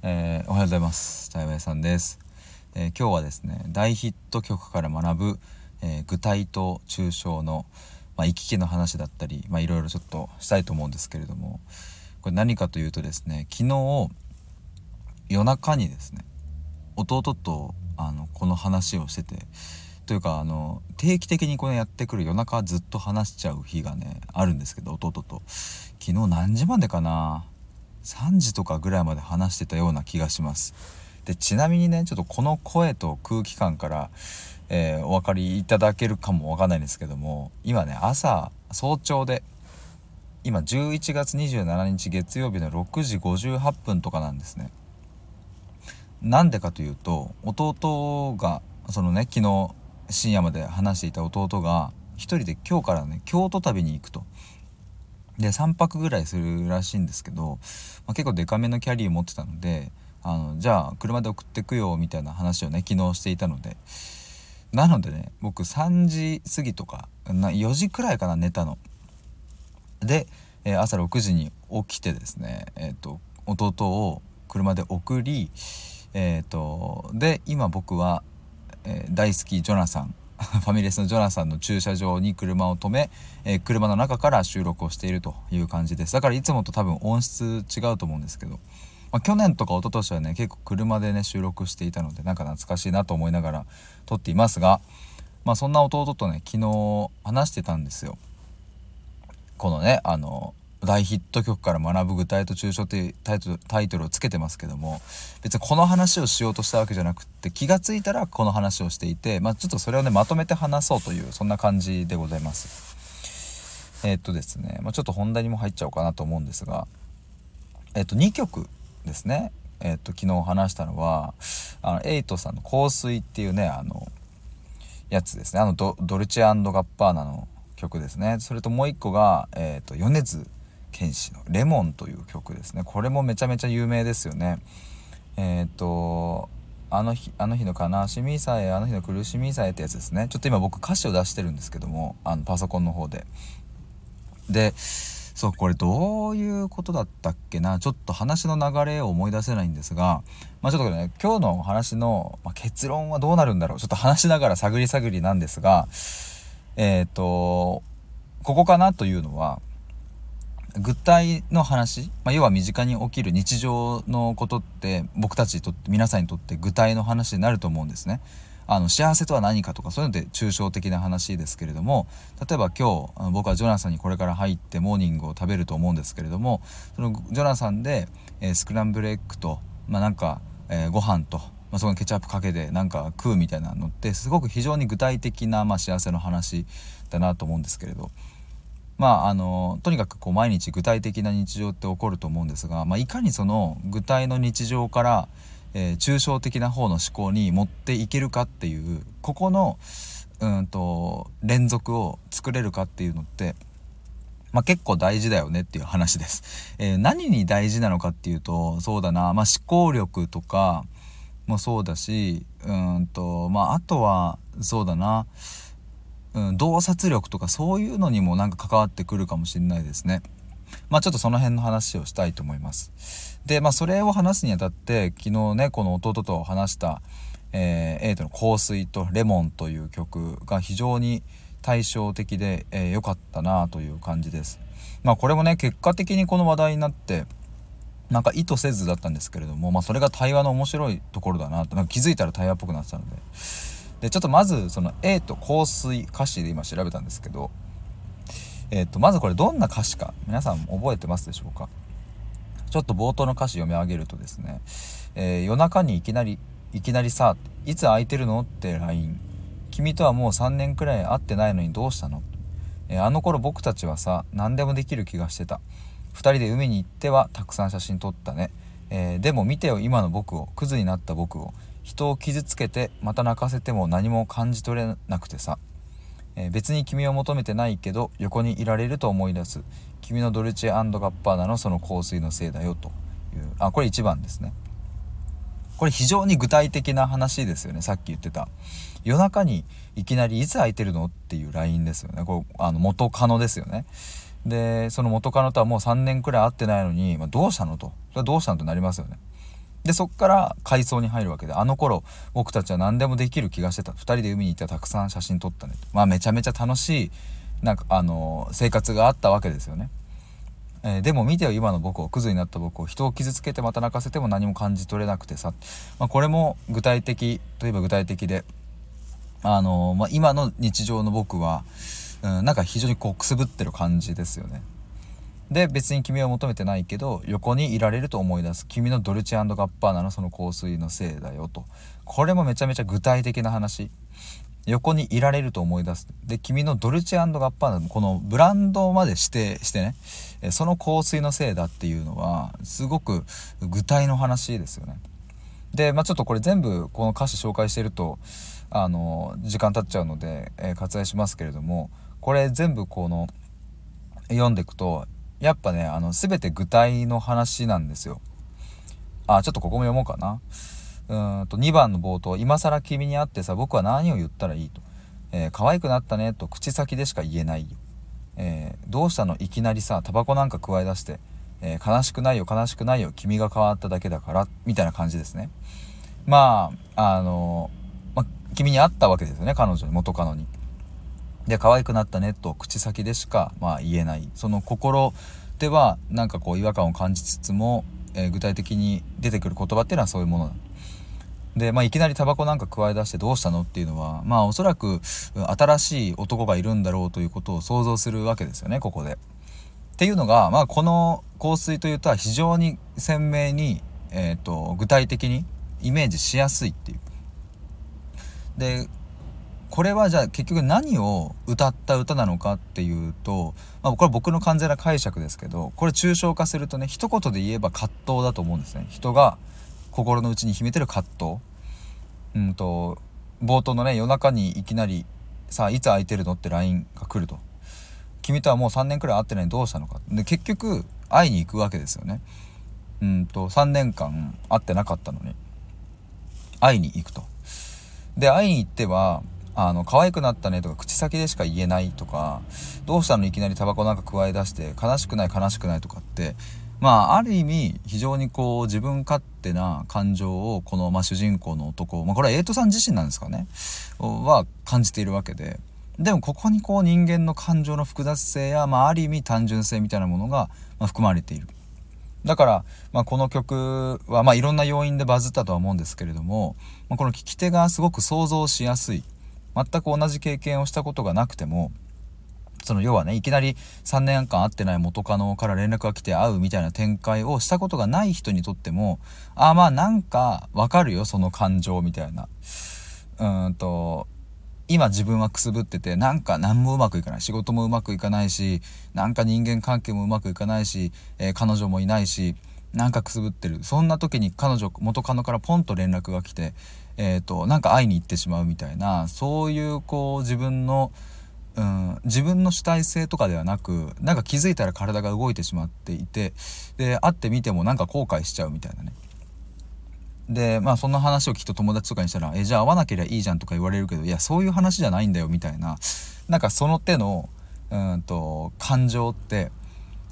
えー、おはようございます。対話さんです、えー、今日はですね大ヒット曲から学ぶ、えー、具体と抽象の、まあ、行き来の話だったり、まあ、いろいろちょっとしたいと思うんですけれどもこれ何かというとですね昨日夜中にですね弟とあのこの話をしててというかあの定期的にこのやってくる夜中ずっと話しちゃう日がねあるんですけど弟と。昨日何時までかな？3時とかぐらいまで話してたような気がします。でちなみにねちょっとこの声と空気感から、えー、お分かりいただけるかもわかんないんですけども今ね朝早朝で今11月27日月曜日の6時58分とかなんですね。なんでかというと弟がそのね昨日深夜まで話していた弟が一人で今日からね京都旅に行くと。で3泊ぐらいするらしいんですけど、まあ、結構デカめのキャリー持ってたのであのじゃあ車で送ってくよみたいな話をね昨日していたのでなのでね僕3時過ぎとかな4時くらいかな寝たの。で、えー、朝6時に起きてですね、えーと、弟を車で送り、えーと、で今僕は、えー、大好きジョナサン ファミレスのジョナサンの駐車場に車を止め、えー、車の中から収録をしているという感じです。だからいつもと多分音質違うと思うんですけど、まあ、去年とか一昨年はね結構車でね収録していたのでなんか懐かしいなと思いながら撮っていますが、まあ、そんな弟とね昨日話してたんですよ。このねあの大ヒット曲から学ぶ具体と抽象ってタイトタイトルをつけてますけども別にこの話をしようとしたわけじゃなくって気が付いたらこの話をしていて、まあ、ちょっとそれをねまとめて話そうというそんな感じでございます。えー、っとですね、まあ、ちょっと本題にも入っちゃおうかなと思うんですが、えー、っと2曲ですね、えー、っと昨日話したのはあのエイトさんの「香水」っていうねあのやつですね。あのドルチェガッパーナの曲ですね。それともう一個が、えーと米津剣士の「レモン」という曲ですね。これもめちゃめちゃ有名ですよね。えっ、とあの日あの日の悲しみさえあの日の苦しみさえってやつですね。ちょっと今僕歌詞を出してるんですけどもあのパソコンの方で。でそうこれどういうことだったっけな？ちょっと話の流れを思い出せないんですがまあちょっとね今日の話の、まあ、結論はどうなるんだろう？ちょっと話しながら探り探りなんですがえっ、ー、とここかなというのは具体の話、まあ、要は身近に起きる日常のことって僕たちにとって皆さんにとって具体の話になると思うんですね。あの幸せとは何かとかそういうので抽象的な話ですけれども例えば今日僕はジョナサンにこれから入ってモーニングを食べると思うんですけれどもそのジョナサンで、えー、スクランブルエッグと、まあ、なんか、えー、ご飯と、まあ、そこにケチャップかけてなんか食うみたいなのってすごく非常に具体的な、まあ、幸せの話だなと思うんですけれどまああのとにかくこう毎日具体的な日常って起こると思うんですが、まあ、いかにその具体の日常から、えー、抽象的な方の思考に持っていけるかっていうここのうんと連続を作れるかっていうのって、まあ、結構大事だよねっていう話です。えー、何に大事なのかっていうとそうだな、まあ、思考力とかもそうだしうんとまああとはそうだなうん、洞察力とかそういうのにもなんか関わってくるかもしれないですね。まあちょっとその辺の話をしたいと思います。で、まあそれを話すにあたって昨日ね、この弟と話した、えー、エイトの香水とレモンという曲が非常に対照的で良、えー、かったなという感じです。まあこれもね、結果的にこの話題になって、なんか意図せずだったんですけれども、まあそれが対話の面白いところだなと、なんか気づいたら対話っぽくなってたので、でちょっとまずその A と香水歌詞で今調べたんですけど、えー、とまずこれどんな歌詞か皆さん覚えてますでしょうか？ちょっと冒頭の歌詞読み上げるとですね、えー、夜中にいきなりいきなりさいつ空いてるの？って LINE 君とはもう3年くらい会ってないのにどうしたの、えー、あの頃僕たちはさ何でもできる気がしてた。2人で海に行ってはたくさん写真撮ったね、えー、でも見てよ今の僕を。クズになった僕を。人を傷つけてまた泣かせても何も感じ取れなくてさ、えー、別に君を求めてないけど横にいられると思い出す。君のドルチェガッパーナのその香水のせいだよという。あこれ1番ですね。これ非常に具体的な話ですよね。さっき言ってた。夜中にいきなり「いつ空いてるの?」っていう LINE ですよね。これあの元カノですよね。でその元カノとはもう3年くらい会ってないのに、まあ、どうしたのと。それはどうしたのとなりますよね。でそっから回想に入るわけであの頃僕たちは何でもできる気がしてた。2人で海に行ってたくさん写真撮ったね。まあめちゃめちゃ楽しいなんかあの生活があったわけですよね。えー、でも見てよ今の僕を。クズになった僕を。人を傷つけてまた泣かせても何も感じ取れなくてさ、まあ、これも具体的といえば具体的で、あのー、まあ、今の日常の僕は、うん、なんか非常にこうくすぶってる感じですよね。で別に君を求めてないけど横にいられると思い出す。君のドルチェガッパーナのその香水のせいだよと。これもめちゃめちゃ具体的な話。横にいられると思い出す。で君のドルチェガッパーナのこのブランドまで指定してね。その香水のせいだっていうのはすごく具体の話ですよね。でまあちょっとこれ全部この歌詞紹介してるとあの時間経っちゃうので、えー、割愛しますけれどもこれ全部この読んでいくとやっぱね、あの、すべて具体の話なんですよ。あ、ちょっとここも読もうかな。うんと、2番の冒頭、今更君に会ってさ、僕は何を言ったらいいと。えー、可愛くなったねと口先でしか言えないよ。えー、どうしたの？いきなりさ、タバコなんか加え出して、えー、悲しくないよ、悲しくないよ、君が変わっただけだから、みたいな感じですね。まあ、あのま君に会ったわけですよね、彼女に、元カノに。で可愛くなったねと口先でしか、まあ、言えないその心ではなんかこう違和感を感じつつも、えー、具体的に出てくる言葉っていうのはそういうものだで、まあ、いきなりタバコなんか加え出してどうしたのっていうのはまあおそらく新しい男がいるんだろうということを想像するわけですよねここで。っていうのが、まあ、この香水というとは非常に鮮明に、えーと具体的にイメージしやすいっていう。でこれはじゃあ結局何を歌った歌なのかっていうと、まあ、これは僕の完全な解釈ですけどこれ抽象化するとね一言で言えば葛藤だと思うんですね。人が心の内に秘めてる葛藤。うんと冒頭のね夜中にいきなりさあいつ空いてるのって LINE が来ると。君とはもう3年くらい会ってないのどうしたのか。で結局会いに行くわけですよね。うんと3年間会ってなかったのに。会いに行くと。で会いに行ってはあの可愛くなったねとか口先でしか言えないとかどうしたのいきなりタバコなんか加え出して悲しくない悲しくないとかってまあある意味非常にこう自分勝手な感情をこの、まあ、主人公の男、まあ、これはエイトさん自身なんですかねは感じているわけででもここにこう人間の感情の複雑性や、まあ、ある意味単純性みたいなものが、ま含まれている。だから、まあ、この曲は、まあ、いろんな要因でバズったとは思うんですけれども、まあ、この聴き手がすごく想像しやすい全く同じ経験をしたことがなくてもその要はねいきなり3年間会ってない元カノから連絡が来て会うみたいな展開をしたことがない人にとってもああまあなんかわかるよその感情みたいな。うんと今自分はくすぶっててなんか何もうまくいかない。仕事もうまくいかないしなんか人間関係もうまくいかないし、えー、彼女もいないしなんかくすぶってるそんな時に彼女元カノからポンと連絡が来てえーと、なんか会いに行ってしまうみたいなそういうこう自分の、うん、自分の主体性とかではなくなんか気づいたら体が動いてしまっていてで会ってみてもなんか後悔しちゃうみたいなね。でまあそんな話を聞くと友達とかにしたら「えじゃあ会わなければいいじゃん」とか言われるけどいやそういう話じゃないんだよみたいななんかその手のうんと感情って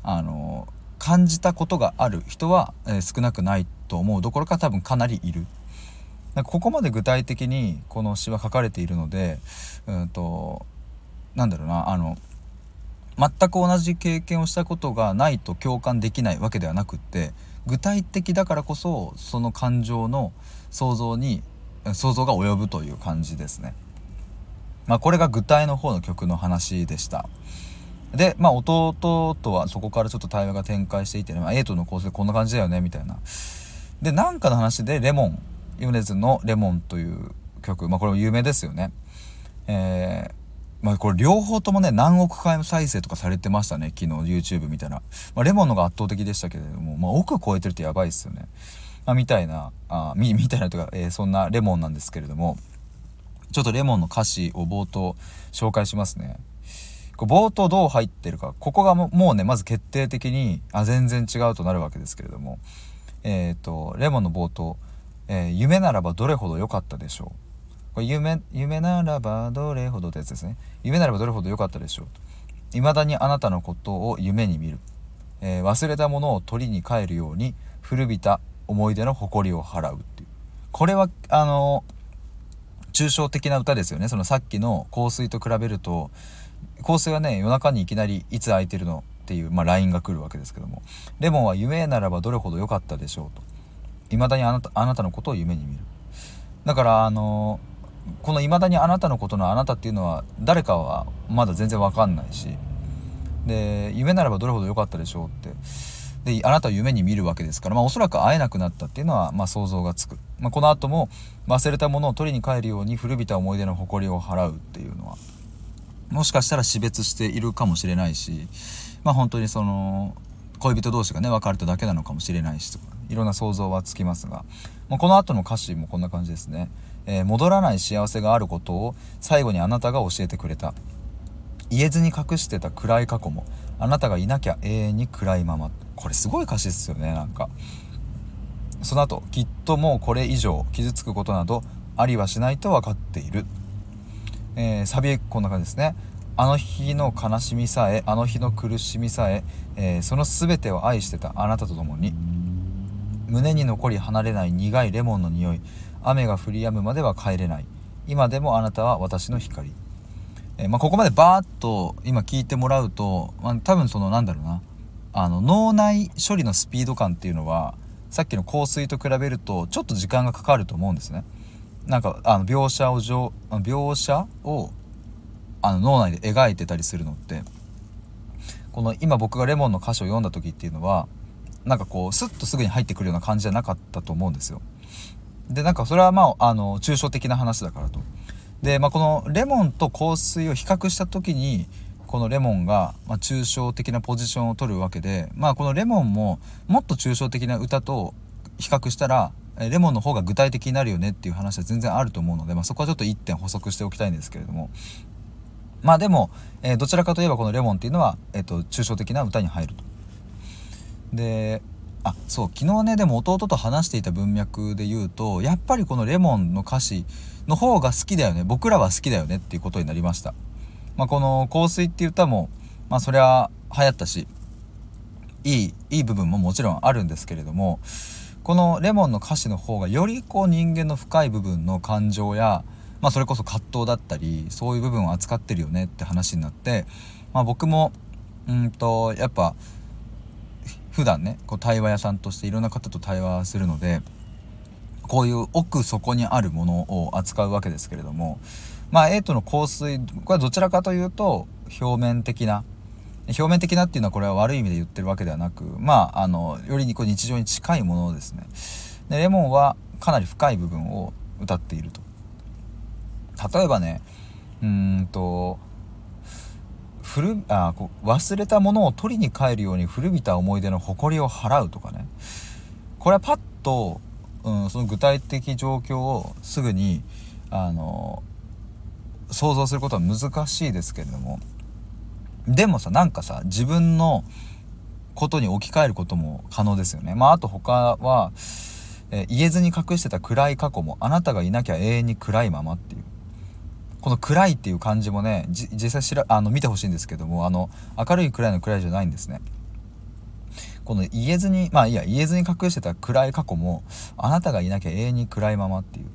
あの感じたことがある人は、えー、少なくないと思うどころか多分かなりいる。なんかここまで具体的にこの詩は書かれているのでうんとなんだろうなあの全く同じ経験をしたことがないと共感できないわけではなくって具体的だからこそその感情の想像に想像が及ぶという感じですね。まあ、これが具体の方の曲の話でした。で、まあ、弟とはそこからちょっと対話が展開していてね、まあ、エイトの構成こんな感じだよねみたいな。でなんかの話でレモン米津の「レモン」という曲、まあ、これも有名ですよね。えーまあ、これ両方ともね何億回再生とかされてましたね昨日 YouTube 見たら、まあ、レモンのが圧倒的でしたけれども、まあ、億超えてるってやばいっすよね、まあ、みたいなあみみたいなとか、えー、そんなレモンなんですけれどもちょっとレモンの歌詞を冒頭紹介しますね冒頭どう入ってるかここがもうねまず決定的にあ全然違うとなるわけですけれどもえっ、ー、とレモンの冒頭えー、夢ならばどれほど良かったでしょう。これ夢、夢ならばどれほどってやつですね。夢ならばどれほど良かったでしょう。未だにあなたのことを夢に見る。えー、忘れたものを取りに帰るように古びた思い出の誇りを払うっていうこれはあの抽象的な歌ですよねそのさっきの香水と比べると香水はね夜中にいきなりいつ空いてるの？っていう、まあ、LINE が来るわけですけどもレモンは夢ならばどれほど良かったでしょう？と。未だにあなたあなたのことを夢に見る。だからあのこの未だにあなたのことのあなたっていうのは誰かはまだ全然わかんないし。で夢ならばどれほど良かったでしょうって。であなたを夢に見るわけですから、まあ、おそらく会えなくなったっていうのは、まあ、想像がつく、まあ、この後も忘れたものを取りに帰るように古びた思い出の誇りを払うっていうのは。もしかしたら死別しているかもしれないし、まあ、本当にその恋人同士がね別れただけなのかもしれないしとかいろんな想像はつきますが、まあ、この後の歌詞もこんな感じですね、えー、戻らない幸せがあることを最後にあなたが教えてくれた。言えずに隠してた暗い過去もあなたがいなきゃ永遠に暗いまま。これすごい歌詞ですよねなんか。その後きっともうこれ以上傷つくことなどありはしないと分かっている、えー、サビこんな感じですね。あの日の悲しみさえあの日の苦しみさええー、その全てを愛してたあなたと共に胸に残り離れない苦いレモンの匂い雨が降り止むまでは帰れない。今でもあなたは私の光。えー、まあ、ここまでバーッと今聞いてもらうと、まあ、多分そのなんだろうな。あの脳内処理のスピード感っていうのはさっきの香水と比べるとちょっと時間がかかると思うんですね。なんかあの描写を描写をあの脳内で描いてたりするのってこの今僕がレモンの歌詞を読んだ時っていうのはなんかこうスッとすぐに入ってくるような感じじゃなかったと思うんですよ。でなんかそれはまああの抽象的な話だからと。で、まあ、このレモンと香水を比較した時にこのレモンが、ま、抽象的なポジションを取るわけで、まあ、このレモンももっと抽象的な歌と比較したらレモンの方が具体的になるよねっていう話は全然あると思うので、まあ、そこはちょっと1点補足しておきたいんですけれども。まあでも、えー、どちらかといえばこのレモンっていうのは、えーと、抽象的な歌に入ると。であそう昨日ねでも弟と話していた文脈で言うとやっぱりこのレモンの歌詞の方が好きだよね。僕らは好きだよねっていうことになりました、まあ、この「香水」っていう歌もまあそれは流行ったしいいいい部分ももちろんあるんですけれどもこのレモンの歌詞の方がよりこう人間の深い部分の感情や、まあ、それこそ葛藤だったりそういう部分を扱ってるよねって話になって、まあ、僕もうんとやっぱ普段ねこう対話屋さんとしていろんな方と対話するのでこういう奥底にあるものを扱うわけですけれどもまあ A との香水これはどちらかというと表面的な表面的なっていうのはこれは悪い意味で言ってるわけではなくまああのよりこう日常に近いものですね。でレモンはかなり深い部分を歌っていると。例えばねうんと古あこう忘れたものを取りに帰るように古びた思い出の誇りを払うとかね。これはパッとうん、その具体的状況をすぐにあの想像することは難しいですけれどもでもさなんかさ自分のことに置き換えることも可能ですよね。まあ、あと他は、えー、言えずに隠してた暗い過去もあなたがいなきゃ永遠に暗いままっていうこの暗いっていう感じもね実際しらあの見てほしいんですけどもあの明るい暗いの暗いじゃないんですね。この言えずにまあいいや言えずに隠してた暗い過去もあなたがいなきゃ永遠に暗いままっていう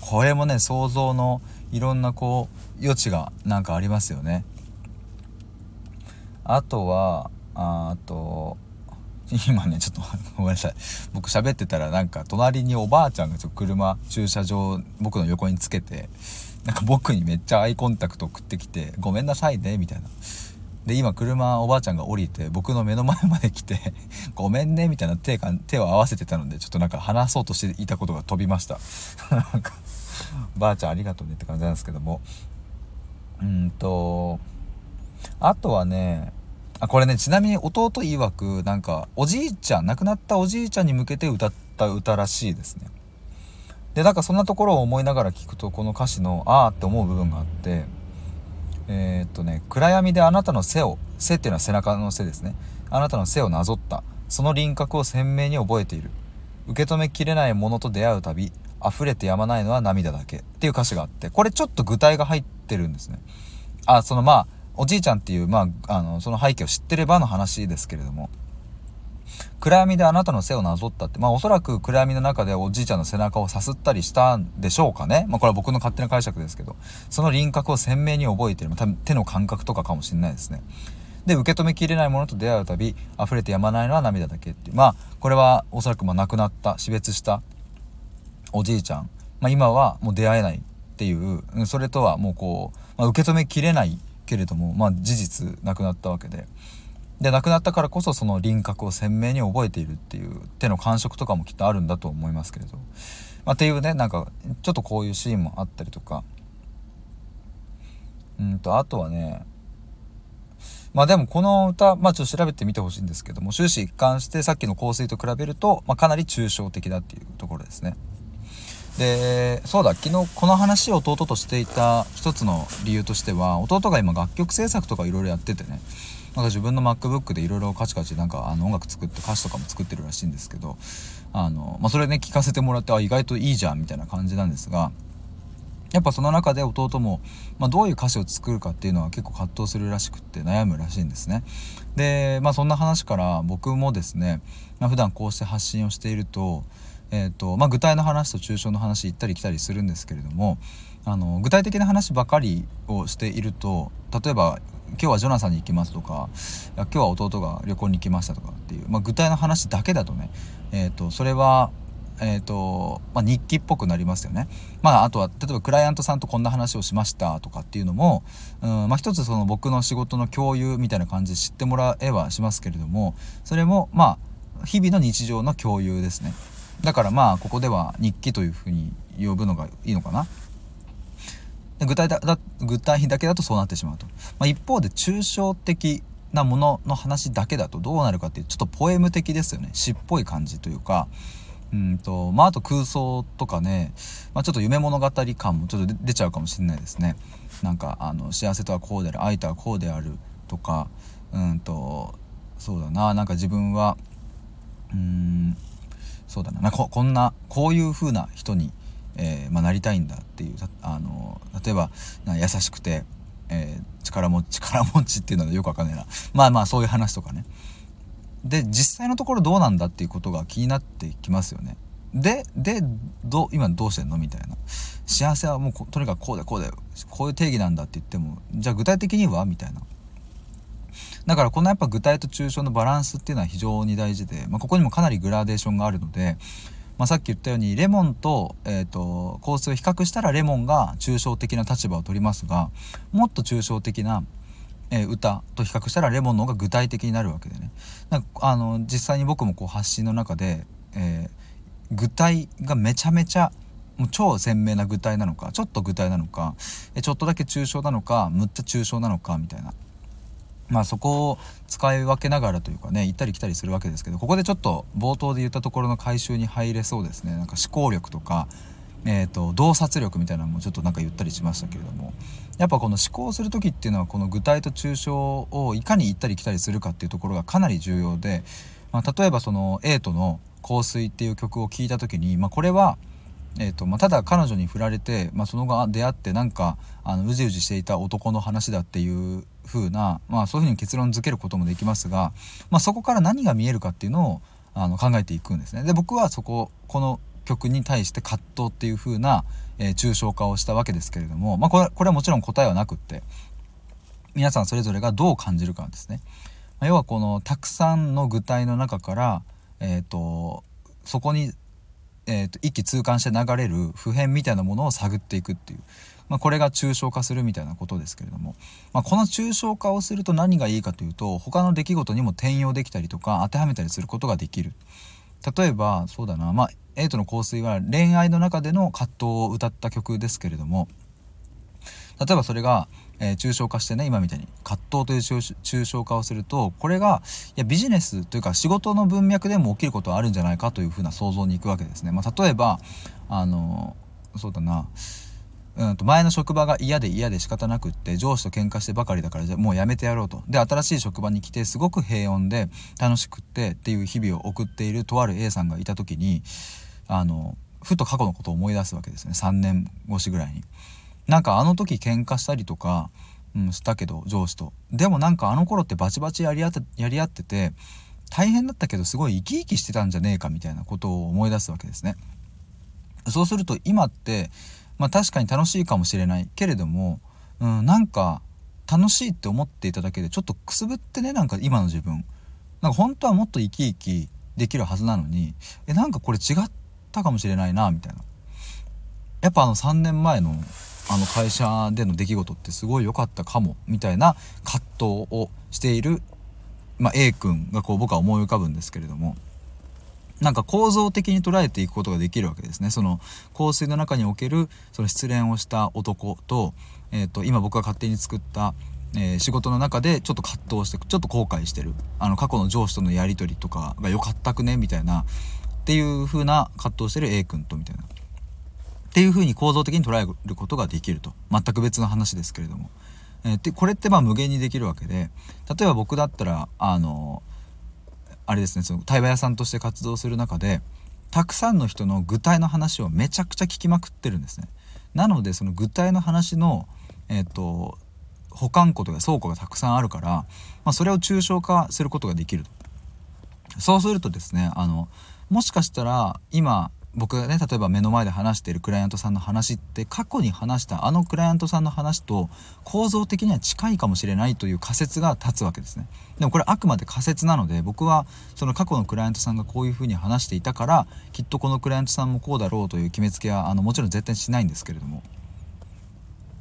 これもね想像のいろんなこう余地がなんかありますよねあとはあと今ねちょっとごめんなさい。僕喋ってたらなんか隣におばあちゃんがちょっと車駐車場僕の横につけてなんか僕にめっちゃアイコンタクト送ってきて「ごめんなさいね」みたいな。で今車おばあちゃんが降りて僕の目の前まで来て「ごめんね」みたいな手か手を合わせてたのでちょっとなんか話そうとしていたことが飛びました。なんかばあちゃんありがとうねって感じなんですけども。うんとあとはねあこれねちなみに弟曰くなんかおじいちゃん亡くなったおじいちゃんに向けて歌った歌らしいですね。でなんかそんなところを思いながら聞くとこの歌詞の「ああ」って思う部分があってえー、っとね暗闇であなたの背を背っていうのは背中の背ですね。あなたの背をなぞった。その輪郭を鮮明に覚えている。受け止めきれないものと出会うたび溢れてやまないのは涙だけ。っていう歌詞があってこれちょっと具体が入ってるんですね。あそのまあおじいちゃんっていうまああのその背景を知ってればの話ですけれども暗闇であなたの背をなぞったって、まあおそらく暗闇の中でおじいちゃんの背中をさすったりしたんでしょうかね。まあこれは僕の勝手な解釈ですけど、その輪郭を鮮明に覚えている。多分手の感覚とかかもしれないですね。で、受け止めきれないものと出会うたび、溢れてやまないのは涙だけって。まあ、これはおそらくまあ亡くなった、死別したおじいちゃん。まあ今はもう出会えないっていう、それとはもうこう、まあ、受け止めきれないけれども、まあ事実亡くなったわけで。で亡くなったからこそその輪郭を鮮明に覚えているっていう手の感触とかもきっとあるんだと思いますけれど、まあ、っていうねなんかちょっとこういうシーンもあったりとかうんとあとはねまあでもこの歌、まあちょっと調べてみてほしいんですけども、終始一貫してさっきの香水と比べると、まあかなり抽象的だっていうところですね。で、そうだ、昨日この話を弟としていた一つの理由としては、弟が今楽曲制作とかいろいろやっててね、なんか自分の MacBook でいろいろカチカチなんかあの音楽作って歌詞とかも作ってるらしいんですけどあの、まあ、それね聞かせてもらってあ意外といいじゃんみたいな感じなんですがやっぱその中で弟も、まあ、どういう歌詞を作るかっていうのは結構葛藤するらしくって悩むらしいんですね。で、まあ、そんな話から僕もですね、まあ、普段こうして発信をしていると,、えーとまあ、具体の話と抽象の話行ったり来たりするんですけれどもあの具体的な話ばかりをしていると例えば今日はジョナサンに行きますとか今日は弟が旅行に行きましたとかっていう、まあ、具体の話だけだとね、えーと、それは、えーとまあ、日記っぽくなりますよね。まあ、あとは例えばクライアントさんとこんな話をしましたとかっていうのも、うんまあ、一つその僕の仕事の共有みたいな感じで知ってもらえはしますけれどもそれもまあ日々の日常の共有ですね。だからまあここでは日記というふうに呼ぶのがいいのかな。具体だ具体だけだとそうなってしまうと、まあ、一方で抽象的なものの話だけだとどうなるかっていうちょっとポエム的ですよね。詩っぽい感じというか。うんとまああと空想とかね、まあ、ちょっと夢物語感もちょっと出ちゃうかもしれないですね。なんかあの幸せとはこうである愛とはこうであるとか。うんとそうだな。なんか自分はうんそうだな。ここんなこういう風な人にえー、まあ、なりたいんだっていうあの例えば優しくて、えー、力持ち力持ちっていうのはよくわかんないな。まあまあそういう話とかね。で実際のところどうなんだっていうことが気になってきますよね。ででど今どうしてんの？みたいな。幸せはもうとにかくこうだこうだこういう定義なんだって言ってもじゃあ具体的には？みたいな。だからこのやっぱ具体と抽象のバランスっていうのは非常に大事で、まあ、ここにもかなりグラデーションがあるのでまあ、さっき言ったようにレモンと,、えーと、香水を比較したらレモンが抽象的な立場を取りますがもっと抽象的な、え、歌と比較したらレモンの方が具体的になるわけでね。なんかあの実際に僕もこう発信の中で、えー、具体がめちゃめちゃもう超鮮明な具体なのかちょっと具体なのかちょっとだけ抽象なのかむっちゃ抽象なのかみたいな。まあそこを使い分けながらというかね行ったり来たりするわけですけどここでちょっと冒頭で言ったところの回収に入れそうですね。なんか思考力とか、えーと、洞察力みたいなのもちょっとなんか言ったりしましたけれども。やっぱこの思考する時っていうのはこの具体と抽象をいかに行ったり来たりするかっていうところがかなり重要で、まあ、例えばそのエイトの「香水」っていう曲を聴いた時に、まあ、これは「えーとまあ、ただ彼女に振られて、まあ、その後出会ってなんかあのうじうじしていた男の話だっていう風な、まあ、そういう風に結論付けることもできますが、まあ、そこから何が見えるかっていうのをあの考えていくんですね。で僕はそここの曲に対して葛藤っていう風な、えー、抽象化をしたわけですけれども、まあ、これこれはもちろん答えはなくって皆さんそれぞれがどう感じるかですね。まあ、要はこのたくさんの具体の中から、えーとそこにえーと、一気通貫して流れる普遍みたいなものを探っていくっていう、まあ、これが抽象化するみたいなことですけれども、まあ、この抽象化をすると何がいいかというと他の出来事にも転用できたりとか当てはめたりすることができる。例えばそうだな。まあエイトの香水は恋愛の中での葛藤を歌った曲ですけれども。例えばそれがえー、抽象化してね今みたいに葛藤という抽象化をするとこれがいやビジネスというか仕事の文脈でも起きることはあるんじゃないかというふうな想像に行くわけですね。まあ、例えばあのそうだなうんと前の職場が嫌で嫌で仕方なくって上司と喧嘩してばかりだからじゃもうやめてやろうとで新しい職場に来てすごく平穏で楽しくってっていう日々を送っているとある A さんがいた時にあのふと過去のことを思い出すわけですね3年越しぐらいに。なんかあの時喧嘩したりとか、うん、したけど上司と。でもなんかあの頃ってバチバチやり合ってやり合ってて大変だったけどすごい生き生きしてたんじゃねえかみたいなことを思い出すわけですね。そうすると今って、まあ、確かに楽しいかもしれない。けれども、うん、なんか楽しいって思っていただけでちょっとくすぶってねなんか今の自分。なんか本当はもっと生き生きできるはずなのにえなんかこれ違ったかもしれないなみたいな。やっぱあの3年前のあの会社での出来事ってすごい良かったかもみたいな葛藤をしている、まあ、A 君がこう僕は思い浮かぶんですけれどもなんか構造的に捉えていくことができるわけですね。その香水の中におけるその失恋をした男と,、えーと、今僕が勝手に作った、えー、仕事の中でちょっと葛藤してちょっと後悔してる。あの過去の上司とのやり取りとかが良かったくね？みたいな。っていう風な葛藤してる A 君とみたいな。っていう風に構造的に捉えることができると。全く別の話ですけれども、えー、でこれってまあ無限にできるわけで例えば僕だったらあのあれですねその対話屋さんとして活動する中でたくさんの人の具体の話をめちゃくちゃ聞きまくってるんですね。なのでその具体の話の、えーと、保管庫とか倉庫がたくさんあるから、まあ、それを抽象化することができるそうするとですねあのもしかしたら今僕がね例えば目の前で話しているクライアントさんの話って過去に話したあのクライアントさんの話と構造的には近いかもしれないという仮説が立つわけですねでもこれあくまで仮説なので僕はその過去のクライアントさんがこういうふうに話していたからきっとこのクライアントさんもこうだろうという決めつけはあのもちろん絶対しないんですけれども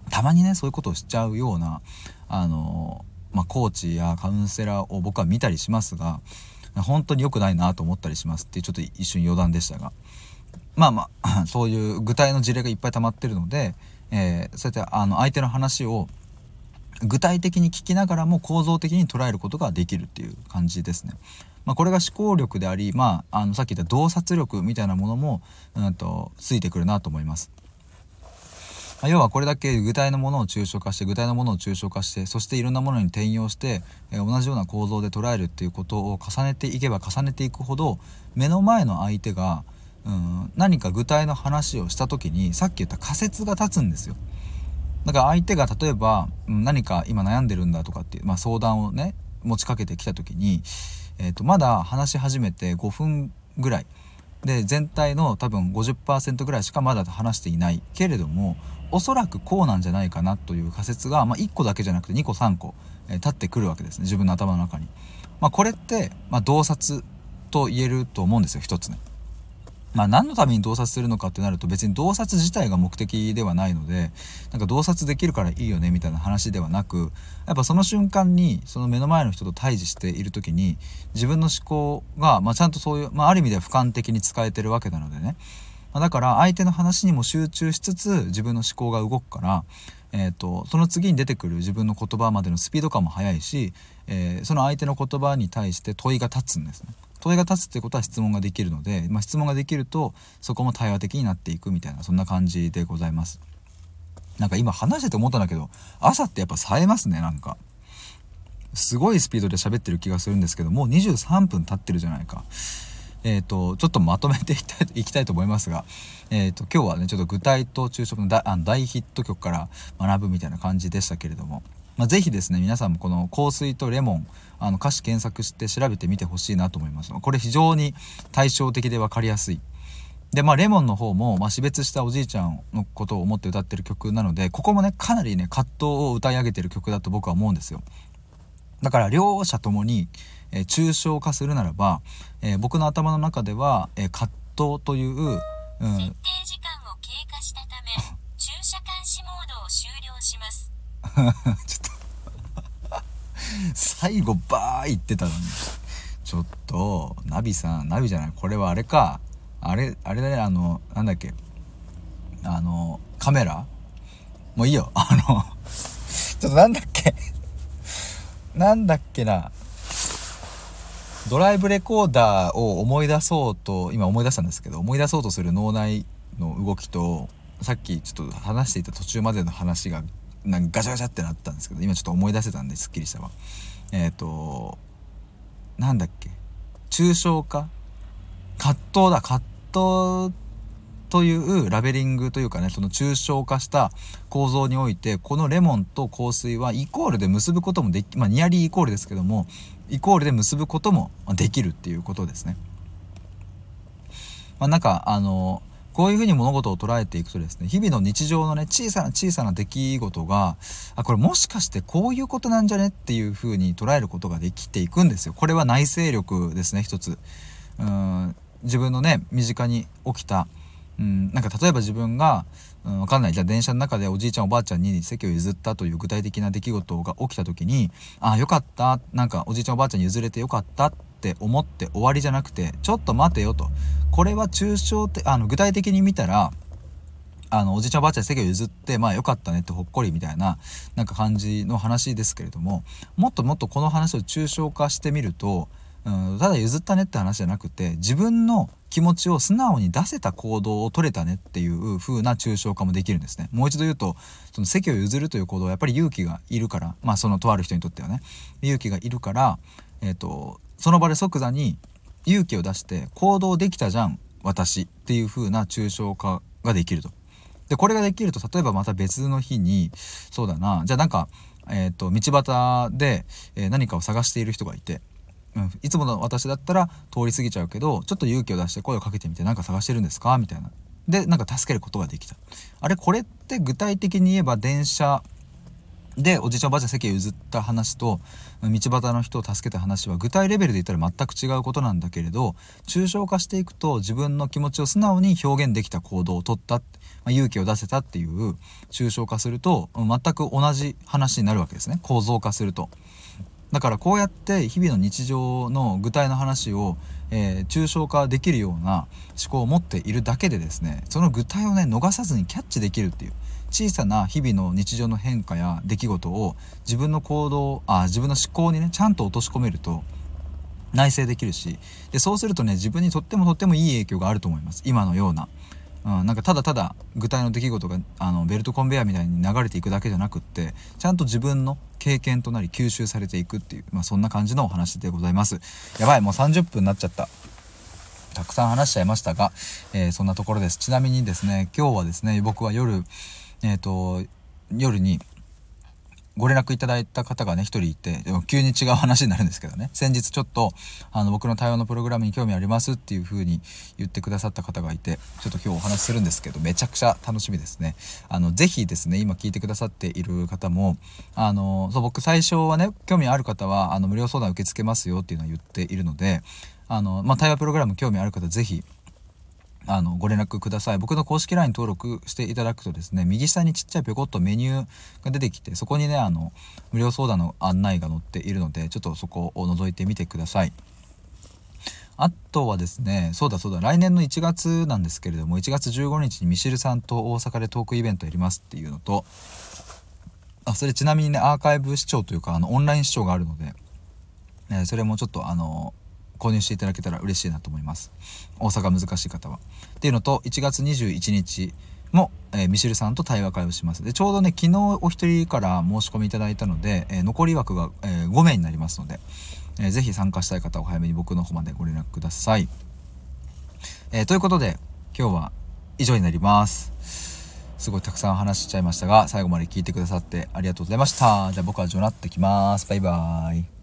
たまにねそういうことをしちゃうようなあの、まあ、コーチやカウンセラーを僕は見たりしますが本当に良くないなと思ったりしますっていうちょっと一瞬余談でしたが。まあまあ そういう具体の事例がいっぱい溜まってるので、えー、そうやってあの相手の話を具体的に聞きながらも構造的に捉えることができるっていう感じですね。まあ、これが思考力であり、まあ、あのさっき言った洞察力みたいなものも、うんと、ついてくるなと思います。まあ、要はこれだけ具体のものを抽象化して具体のものを抽象化してそしていろんなものに転用して、えー、同じような構造で捉えるっていうことを重ねていけば重ねていくほど目の前の相手がうん、何か具体の話をした時にさっき言った仮説が立つんですよ。だから相手が例えば何か今悩んでるんだとかっていう、まあ、相談をね持ちかけてきた時に、えー、とまだ話し始めて5分ぐらいで全体の多分50%ぐらいしかまだ話していないけれどもおそらくこうなんじゃないかなという仮説が、まあ、1個だけじゃなくて2個3個、えー、立ってくるわけですね自分の頭の中に。まあ、これって、ま、洞察と言えると思うんですよ一つね。まあ何のために洞察するのかってなると別に洞察自体が目的ではないのでなんか洞察できるからいいよねみたいな話ではなくやっぱその瞬間にその目の前の人と対峙している時に自分の思考が、まあ、ちゃんとそういう、まあ、ある意味では俯瞰的に使えてるわけなのでね、まあ、だから相手の話にも集中しつつ自分の思考が動くからえーと、その次に出てくる自分の言葉までのスピード感も速いし、えー、その相手の言葉に対して問いが立つんですね。問いが立つってことは質問ができるので、まあ、質問ができるとそこも対話的になっていくみたいなそんな感じでございます。なんか今話してて思ったんだけど朝ってやっぱ冴えますねなんか。すごいスピードで喋ってる気がするんですけどもう23分経ってるじゃないか。えーと、ちょっとまとめていきたいいきたいと思いますが、えーと、今日はねちょっと具体と昼食の大あの大ヒット曲から学ぶみたいな感じでしたけれども、まあ、ぜひですね皆さんもこの香水とレモンあの歌詞検索して調べてみてほしいなと思います。これ非常に対照的で分かりやすい。でまあレモンの方も、まあ、死別したおじいちゃんのことを思って歌ってる曲なのでここもねかなりね葛藤を歌い上げてる曲だと僕は思うんですよ。だから両者ともに、えー、抽象化するならば、えー、僕の頭の中では、えー、葛藤という、うん、設定時間を経過したため 駐車監視モードを終了します。ちょっと最後バー言ってたのに。ちょっと、ナビさん、ナビじゃない、これはあれか。あれ、あれだね、あの、なんだっけ。あの、カメラもういいよ。あのちょっとなんだっけなんだっけな。ドライブレコーダーを思い出そうと、今思い出したんですけど、思い出そうとする脳内の動きと、さっきちょっと話していた途中までの話がなんかガチャガチャってなったんですけど今ちょっと思い出せたんですっきりしたわ。えっ、ー、となんだっけ？抽象化？葛藤だ。葛藤というラベリングというかねその抽象化した構造においてこのレモンと香水はイコールで結ぶこともできまあニアリーイコールですけどもイコールで結ぶこともできるっていうことですね。まあ、なんかあのこういうふうに物事を捉えていくとですね日々の日常のね小さな小さな出来事があこれもしかしてこういうことなんじゃねっていうふうに捉えることができていくんですよ。これは内省力ですね一つ。うん自分のね身近に起きたうん、なんか例えば自分が、うん、分かんないじゃあ電車の中でおじいちゃんおばあちゃんに席を譲ったという具体的な出来事が起きた時にああよかったなんかおじいちゃんおばあちゃんに譲れてよかったっって思って終わりじゃなくてちょっと待てよとこれは抽象的あの具体的に見たらあのおじいちゃんおばあちゃんに席を譲ってまあよかったねってほっこりみたいななんか感じの話ですけれどももっともっとこの話を抽象化してみると、うん、ただ譲ったねって話じゃなくて自分の気持ちを素直に出せた行動を取れたねっていう風な抽象化もできるんですね。もう一度言うと、その席を譲るという行動はやっぱり勇気がいるから、まあそのとある人にとってはね、勇気がいるから、え、ー、と、その場で即座に勇気を出して行動できたじゃん、私っていう風な抽象化ができると。で、これができると、例えばまた別の日に、そうだな、じゃあなんか、え、ー、と、道端で、え何かを探している人がいて、うん、いつもの私だったら通り過ぎちゃうけどちょっと勇気を出して声をかけてみて何か探してるんですか？みたいな。でなんか助けることができた。あれこれって具体的に言えば電車でおじいちゃんおばあちゃん席を譲った話と道端の人を助けた話は具体レベルで言ったら全く違うことなんだけれど抽象化していくと自分の気持ちを素直に表現できた行動をとった、まあ、勇気を出せたっていう抽象化すると全く同じ話になるわけですね構造化すると。だからこうやって日々の日常の具体の話を、えー、抽象化できるような思考を持っているだけでですねその具体をね逃さずにキャッチできるっていう小さな日々の日常の変化や出来事を自分の行動あ自分の思考にねちゃんと落とし込めると内省できるしでそうするとね自分にとってもとってもいい影響があると思います。今のような。うん、なんかただただ具体の出来事があのベルトコンベヤーみたいに流れていくだけじゃなくってちゃんと自分の経験となり吸収されていくっていう、まあ、そんな感じのお話でございます。やばいもう30分になっちゃった。たくさん話しちゃいましたが、えー、そんなところです。ちなみにですね今日はですね僕は夜えっ、ー、と夜にご連絡いただいた方がね、一人いて、でも急に違う話になるんですけどね、先日ちょっと、あの、僕の対応のプログラムに興味ありますっていう風に言ってくださった方がいて、ちょっと今日お話しするんですけど、めちゃくちゃ楽しみですね。あの、ぜひですね、今聞いてくださっている方も、あの、そう、僕最初はね、興味ある方は、あの、無料相談受け付けますよっていうのは言っているので、あの、まあ、対話プログラム興味ある方、ぜひ、あの、ご連絡ください。僕の公式 LINE 登録していただくとですね、右下にちっちゃいぴょこっとメニューが出てきて、そこにね、あの、無料相談の案内が載っているので、ちょっとそこを覗いてみてください。あとはですね、そうだそうだ、来年の1月なんですけれども、1月15日にミシルさんと大阪でトークイベントやりますっていうのと、あ、それちなみにね、アーカイブ視聴というか、あの、オンライン視聴があるので、えー、それもちょっとあの購入していただけたら嬉しいなと思います。大阪難しい方は。っていうのと1月21日も、えー、ミシルさんと対話会をします。でちょうどね昨日お一人から申し込みいただいたので、えー、残り枠が、えー、5名になりますので、えー、ぜひ参加したい方は早めに僕の方までご連絡ください、え、ということで今日は以上になります。すごいたくさん話しちゃいましたが最後まで聞いてくださってありがとうございました。じゃあ僕はジョナってきます。バイバーイ。